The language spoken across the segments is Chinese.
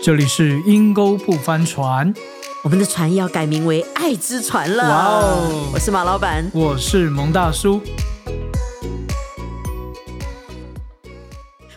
这里是阴沟不翻船，我们的船要改名为爱之船了。哇哦我是马老板。我是蒙大叔。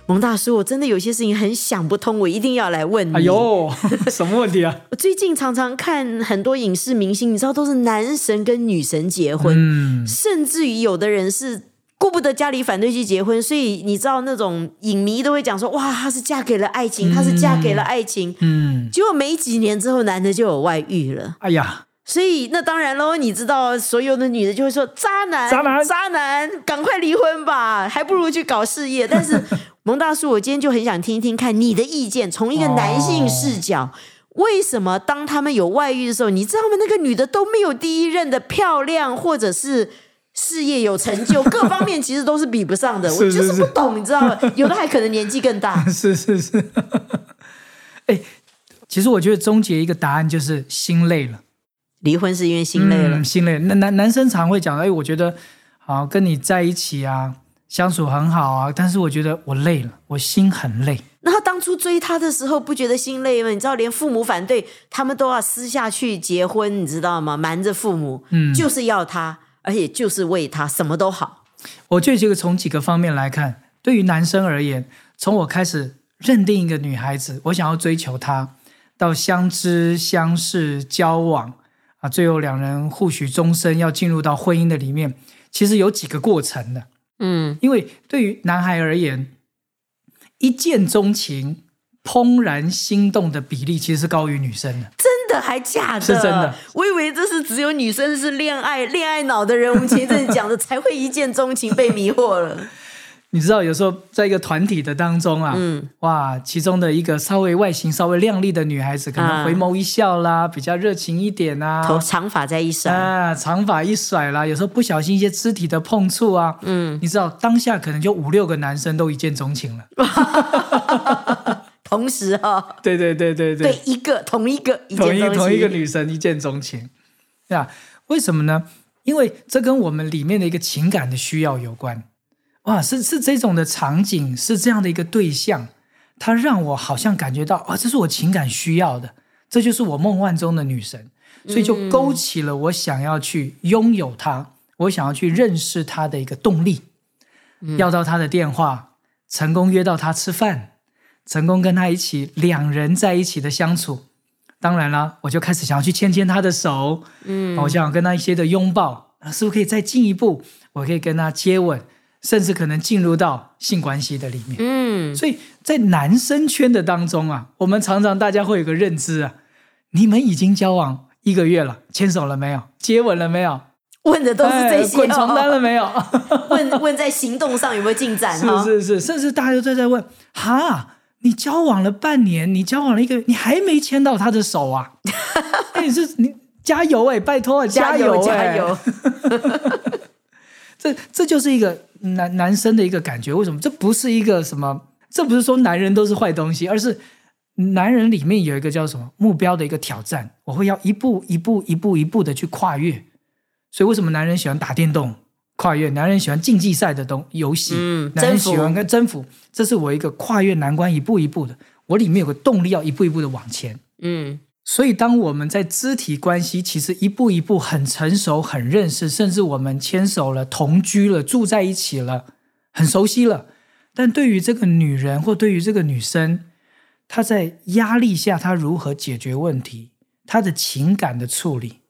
蒙大叔，我真的有些事情很想不通，我一定要来问你。哎呦，什么问题啊？我最近常常看很多影视明星，你知道都是男神跟女神结婚，嗯，甚至于有的人是顾不得家里反对去结婚，所以你知道那种影迷都会讲说，哇，她是嫁给了爱情，她是嫁给了爱情。嗯，结果没几年之后，男的就有外遇了。哎呀，所以那当然喽，你知道所有的女的就会说渣男，渣男渣男，赶快离婚吧，还不如去搞事业。但是蒙大叔，我今天就很想听一听看你的意见，从一个男性视角。为什么当他们有外遇的时候，你知道吗？那个女的都没有第一任的漂亮，或者是事业有成就，各方面其实都是比不上的。是我就是是不懂，你知道吗？有的还可能年纪更大。是 是是。哎，其实我觉得终结一个答案就是心累了，离婚是因为心累了，嗯心累。那男男生常会讲，哎，我觉得好跟你在一起啊，相处很好啊，但是我觉得我累了，我心很累。那他当初追她的时候不觉得心累吗？你知道，连父母反对，他们都要私下去结婚，你知道吗？瞒着父母，嗯就是要他，而且就是为他，什么都好。我觉得从几个方面来看，对于男生而言，从我开始认定一个女孩子，我想要追求她，到相知、相识、交往啊，最后两人互许终身，要进入到婚姻的里面，其实有几个过程的。嗯，因为对于男孩而言，一见钟情、怦然心动的比例其实是高于女生的。真的还假的？是真的。我以为这是只有女生是恋爱恋爱脑的人，我们前一阵子讲的才会一见钟情被迷惑了。你知道，有时候在一个团体的当中啊，嗯，哇，其中的一个稍微外形稍微靓丽的女孩子，可能啊回眸一笑啦，比较热情一点啊，头长发在一甩，啊，长发一甩啦，有时候不小心一些肢体的碰触啊，嗯，你知道，当下可能就五六个男生都一见钟情了。同时哈、对对对对对一个同一个一同一同一个女神一见钟情，对啊？为什么呢？因为这跟我们里面的一个情感的需要有关。哇，是是这种的场景，是这样的一个对象，它让我好像感觉到啊，这是我情感需要的，这就是我梦幻中的女神，所以就勾起了我想要去拥有她，我想要去认识她的一个动力。要到她的电话，成功约到她吃饭，成功跟他一起两人在一起的相处。当然了，我就开始想要去牵牵他的手，嗯，我想要跟他一些的拥抱，啊是不是可以再进一步？我可以跟他接吻，甚至可能进入到性关系的里面。嗯，所以在男生圈的当中啊，我们常常大家会有个认知啊，你们已经交往一个月了，牵手了没有？接吻了没有？问的都是这哎些、滚床单哦，了没有？问问在行动上有没有进展 是？是是，甚至大家都在在问，哈，你交往了半年，你交往了一个月，你还没牵到他的手啊？哎，你是你加油哎、拜托啊，加油加哎油！这这就是一个男男生的一个感觉。为什么？这不是一个什么？这不是说男人都是坏东西，而是男人里面有一个叫什么目标的一个挑战，我会要一步一步一步一步的去跨越。所以为什么男人喜欢打电动？跨越，男人喜欢竞技赛的东游戏，嗯男人喜欢跟征服，这是我一个跨越难关，一步一步的，我里面有个动力，要一步一步的往前。嗯所以，当我们在肢体关系其实一步一步很成熟、很认识，甚至我们牵手了、同居了、住在一起了，很熟悉了。但对于这个女人或对于这个女生，她在压力下，她如何解决问题？她的情感的处理，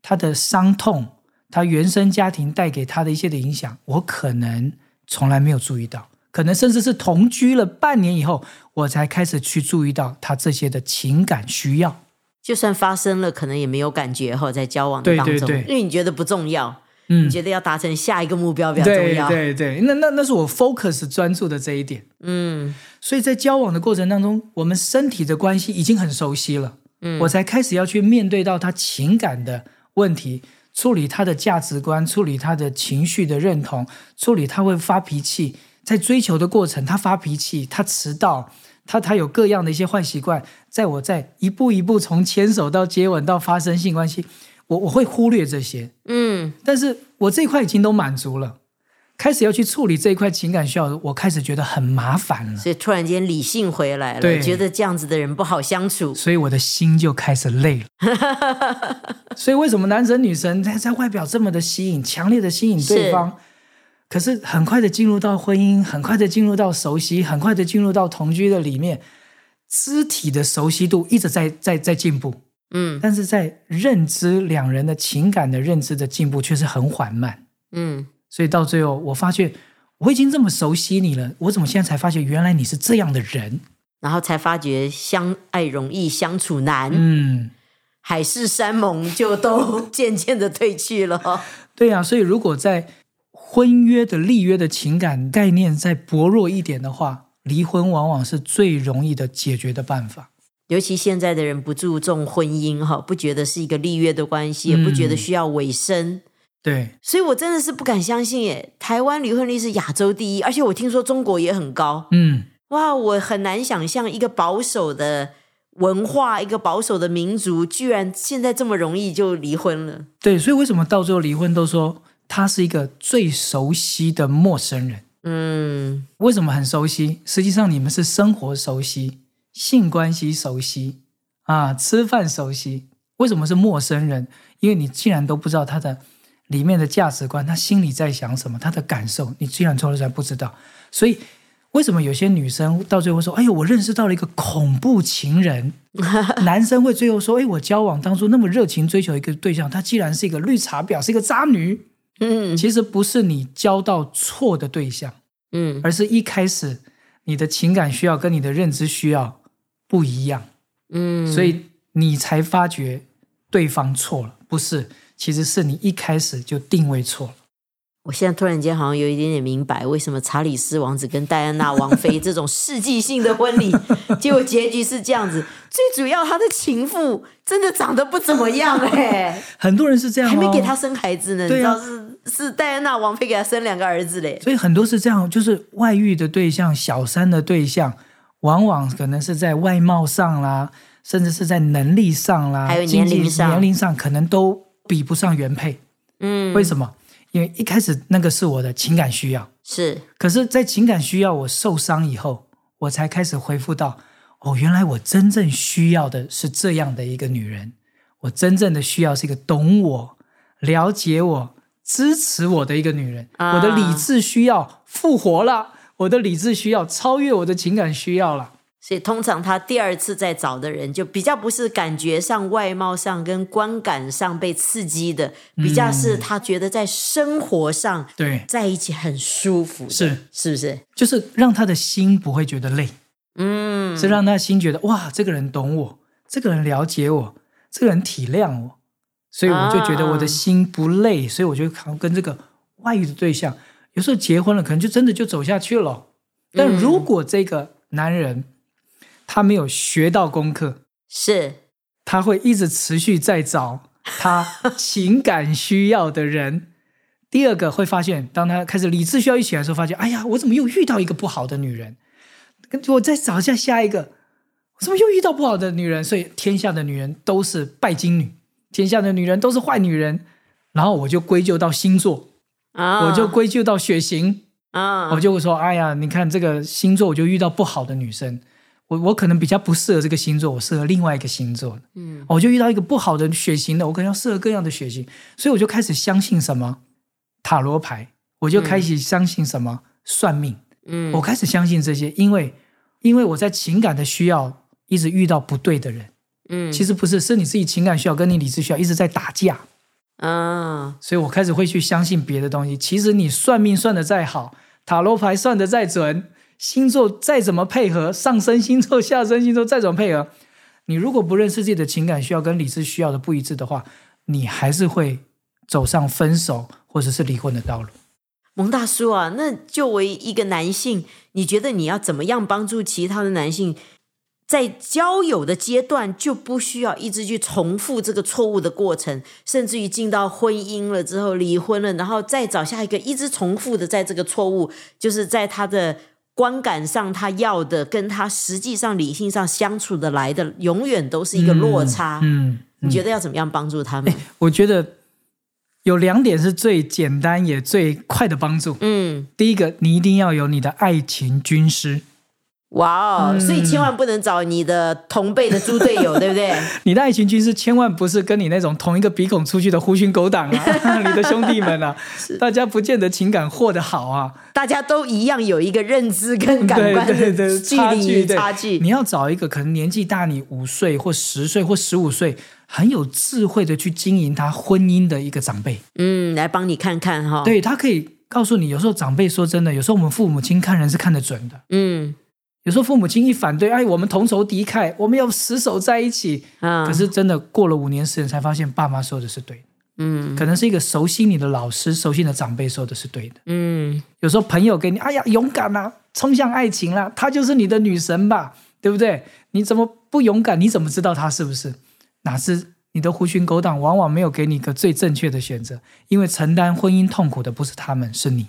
她的伤痛，她原生家庭带给他的一些的影响，我可能从来没有注意到，可能甚至是同居了半年以后，我才开始去注意到他这些的情感需要。就算发生了，可能也没有感觉哈，在交往的当中，对对对因为你觉得不重要，嗯你觉得要达成下一个目标比较重对要。对对，那那那是我 focus 专注的这一点。嗯所以在交往的过程当中，我们身体的关系已经很熟悉了，嗯，我才开始要去面对到他情感的问题，处理他的价值观，处理他的情绪的认同，处理他会发脾气，在追求的过程，他发脾气，他迟到，他他有各样的一些坏习惯，在我在一步一步从牵手到接吻到发生性关系，我我会忽略这些，嗯但是我这块已经都满足了。开始要去处理这一块情感需要，我开始觉得很麻烦了，所以突然间理性回来了，对觉得这样子的人不好相处。所以我的心就开始累了。所以为什么男神女神在在外表这么的吸引，强烈的吸引对方，可是很快的进入到婚姻，很快的进入到熟悉，很快的进入到同居的里面，肢体的熟悉度一直在在在进步，嗯但是在认知两人的情感的认知的进步却是很缓慢。嗯，所以到最后，我发现我已经这么熟悉你了，我怎么现在才发现原来你是这样的人？然后才发觉相爱容易相处难，嗯，海誓山盟就都 渐渐的褪去了。对呀、所以如果在婚约的立约的情感概念再薄弱一点的话，离婚往往是最容易的解决的办法。尤其现在的人不注重婚姻哈，不觉得是一个立约的关系，也不觉得需要委身。对，所以我真的是不敢相信耶！台湾离婚率是亚洲第一，而且我听说中国也很高。嗯，哇，我很难想象一个保守的文化、一个保守的民族，居然现在这么容易就离婚了。对，所以为什么到最后离婚都说他是一个最熟悉的陌生人？嗯为什么很熟悉？实际上你们是生活熟悉、性关系熟悉啊，吃饭熟悉。为什么是陌生人？因为你竟然都不知道他的里面的价值观，他心里在想什么，他的感受，你居然抽出来不知道。所以，为什么有些女生到最后说：“哎呦，我认识到了一个恐怖情人。”男生会最后说：“哎，我交往当初那么热情追求一个对象，他既然是一个绿茶婊，是一个渣女。”嗯其实不是你交到错的对象。嗯而是一开始你的情感需要跟你的认知需要不一样，嗯，所以你才发觉对方错了，不是，其实是你一开始就定位错了。我现在突然间好像有一点点明白，为什么查理斯王子跟戴安娜王妃这种世纪性的婚礼，结果结局是这样子。最主要，他的情妇真的长得不怎么样 哎、很多人是这样、哦，还没给他生孩子呢，你对啊知道是是戴安娜王妃给他生两个儿子嘞。所以很多是这样，就是外遇的对象、小三的对象，往往可能是在外貌上啦，甚至是在能力上啦，还有年龄上年龄上可能都比不上原配。嗯，为什么？因为一开始那个是我的情感需要，是可是，在情感需要我受伤以后，我才开始恢复到，哦，原来我真正需要的是这样的一个女人，我真正的需要是一个懂我、了解我、支持我的一个女人。啊我的理智需要复活了，我的理智需要超越我的情感需要了。所以通常他第二次再找的人，就比较不是感觉上、外貌上跟观感上被刺激的，比较是他觉得在生活上对，在一起很舒服的，是。是不是？就是让他的心不会觉得累，嗯，是让他心觉得哇，这个人懂我，这个人了解我，这个人体谅我，所以我就觉得我的心不累，所以我就跟这个外遇的对象，有时候结婚了，可能就真的就走下去了。但如果这个男人他没有学到功课，是他会一直持续在找他 情感需要的人。第二个会发现，当他开始理智需要一起来的时候，发现，哎呀，我怎么又遇到一个不好的女人？跟我再找一下下一个，我怎么又遇到不好的女人？所以天下的女人都是拜金女，天下的女人都是坏女人。然后我就归咎到星座，啊，我就归咎到血型，啊，我就会说，哎呀，你看这个星座，我就遇到不好的女生。我我可能比较不适合这个星座，我适合另外一个星座。嗯，我就遇到一个不好的血型的，我可能要适合各样的血型，所以我就开始相信什么塔罗牌，我就开始相信什么算命，嗯，我开始相信这些，因为因为我在情感的需要一直遇到不对的人，嗯，其实不是，是你自己情感需要跟你理智需要一直在打架，啊，所以我开始会去相信别的东西。其实你算命算的再好，塔罗牌算的再准，星座再怎么配合，上升星座、下升星座再怎么配合，你如果不认识自己的情感需要跟理智需要的不一致的话，你还是会走上分手或者是离婚的道路。蒙大叔啊，那作为一个男性，你觉得你要怎么样帮助其他的男性，在交友的阶段就不需要一直去重复这个错误的过程，甚至于进到婚姻了之后离婚了，然后再找下一个，一直重复的在这个错误，就是在他的观感上他要的，跟他实际上理性上相处的来的，永远都是一个落差。嗯，你觉得要怎么样帮助他们？我觉得有两点是最简单也最快的帮助。嗯，第一个，你一定要有你的爱情军师。哇哦，所以千万不能找你的同辈的猪队友，对不对？你的爱情军师千万不是跟你那种同一个鼻孔出去的狐群狗党啊，你的兄弟们啊，大家不见得情感活得好啊。大家都一样有一个认知跟感官的距离差距对差距。你要找一个可能年纪大你五岁或十岁或十五岁，很有智慧的去经营他婚姻的一个长辈。嗯，来帮你看看哈。，对他可以告诉你，有时候长辈说真的，有时候我们父母亲看人是看得准的。嗯有时候父母亲一反对，哎，我们同仇敌忾，我们要死守在一起。啊，可是真的过了五年十年，才发现爸妈说的是对的。嗯可能是一个熟悉你的老师、熟悉你的长辈说的是对的。嗯，有时候朋友给你，哎呀，勇敢啊，冲向爱情啦、她就是你的女神吧，对不对？你怎么不勇敢？你怎么知道她是不是？哪知你的狐群狗党往往没有给你一个最正确的选择，因为承担婚姻痛苦的不是他们，是你。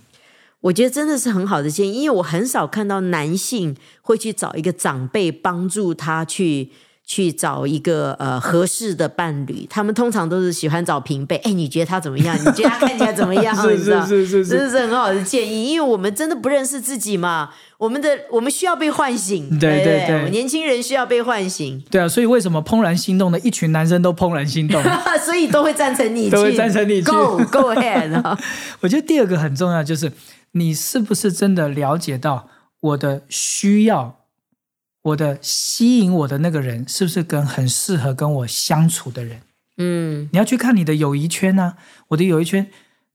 我觉得真的是很好的建议，因为我很少看到男性会去找一个长辈帮助他去去找一个呃合适的伴侣，他们通常都是喜欢找平辈。哎，你觉得他怎么样？你觉得他看起来怎么样？是是是是是，这是很好的建议，因为我们真的不认识自己嘛，我们的我们需要被唤醒，对对对？我们年轻人需要被唤醒，对啊，所以为什么怦然心动的一群男生都怦然心动？所以都会赞成你去，都会赞成你去。Go Go ahead 我觉得第二个很重要，就是你是不是真的了解到我的需要，我的吸引我的那个人是不是跟很适合跟我相处的人？嗯你要去看你的友谊圈啊，我的友谊圈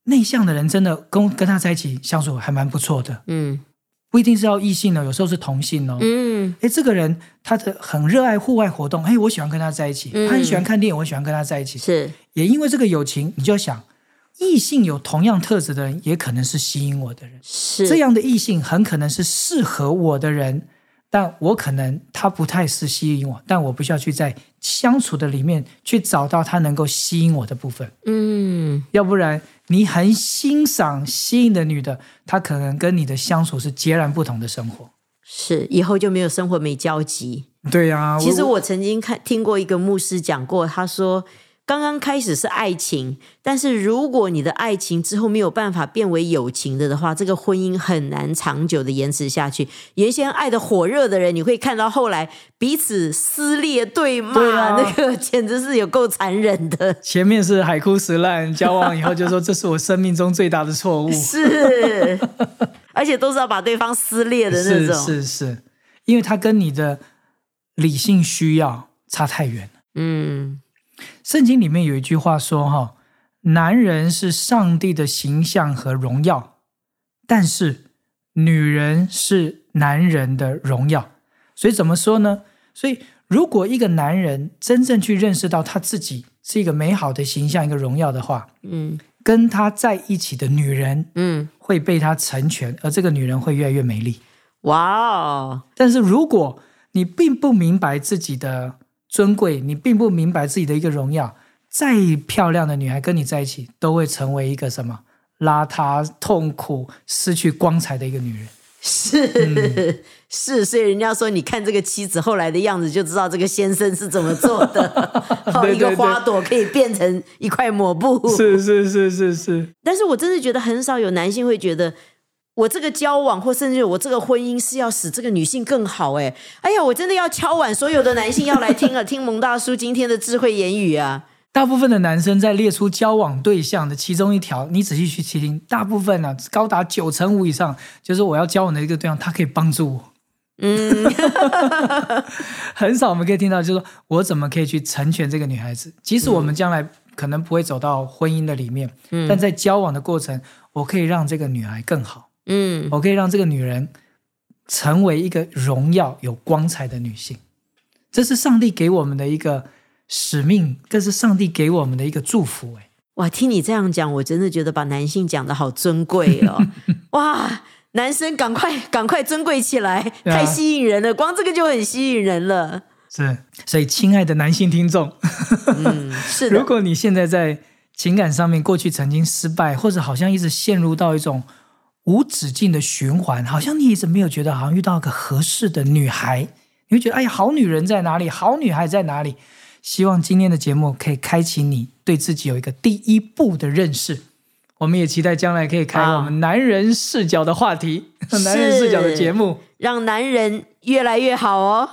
内向的人真的跟跟他在一起相处还蛮不错的，嗯不一定是要异性哦，有时候是同性哦。嗯哎，这个人他的很热爱户外活动，哎，我喜欢跟他在一起；嗯他很喜欢看电影，我喜欢跟他在一起。是也因为这个友情，你就要想，异性有同样特质的人，也可能是吸引我的人。是这样的异性很可能是适合我的人，但我可能他不太是吸引我，但我不需要去在相处的里面去找到他能够吸引我的部分，嗯要不然你很欣赏吸引的女的，她可能跟你的相处是截然不同的生活。是以后就没有生活没交集。对呀、其实我曾经看听过一个牧师讲过，他说。刚刚开始是爱情，但是如果你的爱情之后没有办法变为友情的的话，这个婚姻很难长久的延迟下去。原先爱的火热的人，你会看到后来彼此撕裂对骂，对啊那个简直是有够残忍的。前面是海枯石烂，交往以后就说这是我生命中最大的错误。是，而且都是要把对方撕裂的那是种。是是，因为他跟你的理性需要差太远了。嗯圣经里面有一句话说：“哈，男人是上帝的形象和荣耀，但是女人是男人的荣耀。”所以怎么说呢？所以如果一个男人真正去认识到他自己是一个美好的形象、一个荣耀的话，嗯跟他在一起的女人嗯，会被他成全，而这个女人会越来越美丽。哇哦，但是如果你并不明白自己的尊贵，你并不明白自己的一个荣耀，再漂亮的女孩跟你在一起，都会成为一个什么邋遢、痛苦、失去光彩的一个女人。是、嗯是，所以人家说，你看这个妻子后来的样子，就知道这个先生是怎么做的。一个花朵可以变成一块抹布。是是是是是，但是我真的觉得很少有男性会觉得。我这个交往，或甚至我这个婚姻是要使这个女性更好，哎，哎呀，我真的要敲碗，所有的男性要来听了，听蒙大叔今天的智慧言语啊！大部分的男生在列出交往对象的其中一条，你仔细去听，大部分呢、高达九成五以上，就是我要交往的一个对象，他可以帮助我。嗯，很少我们可以听到，就是说我怎么可以去成全这个女孩子，即使我们将来可能不会走到婚姻的里面，嗯。但在交往的过程，我可以让这个女孩更好，嗯，我可以让这个女人成为一个荣耀、有光彩的女性。这是上帝给我们的一个使命，更是上帝给我们的一个祝福。哎，哇，听你这样讲，我真的觉得把男性讲的好尊贵哦！哇，男生赶快赶快尊贵起来，太吸引人了，光这个就很吸引人了。是，所以亲爱的男性听众，嗯，是的，如果你现在在情感上面过去曾经失败，或者好像一直陷入到一种无止境的循环，好像你一直没有觉得好像遇到一个合适的女孩，你会觉得哎呀，好女人在哪里？好女孩在哪里？希望今天的节目可以开启你对自己有一个第一步的认识。我们也期待将来可以开我们男人视角的话题，男人视角的节目。让男人越来越好哦。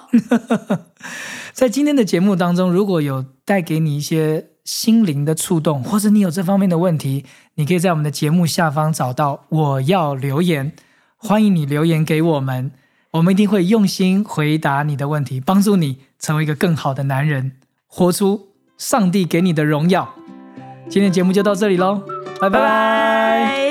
在今天的节目当中，如果有带给你一些心灵的触动，或者你有这方面的问题，你可以在我们的节目下方找到“我要留言”，欢迎你留言给我们，我们一定会用心回答你的问题，帮助你成为一个更好的男人，活出上帝给你的荣耀。今天节目就到这里喽，拜拜拜拜。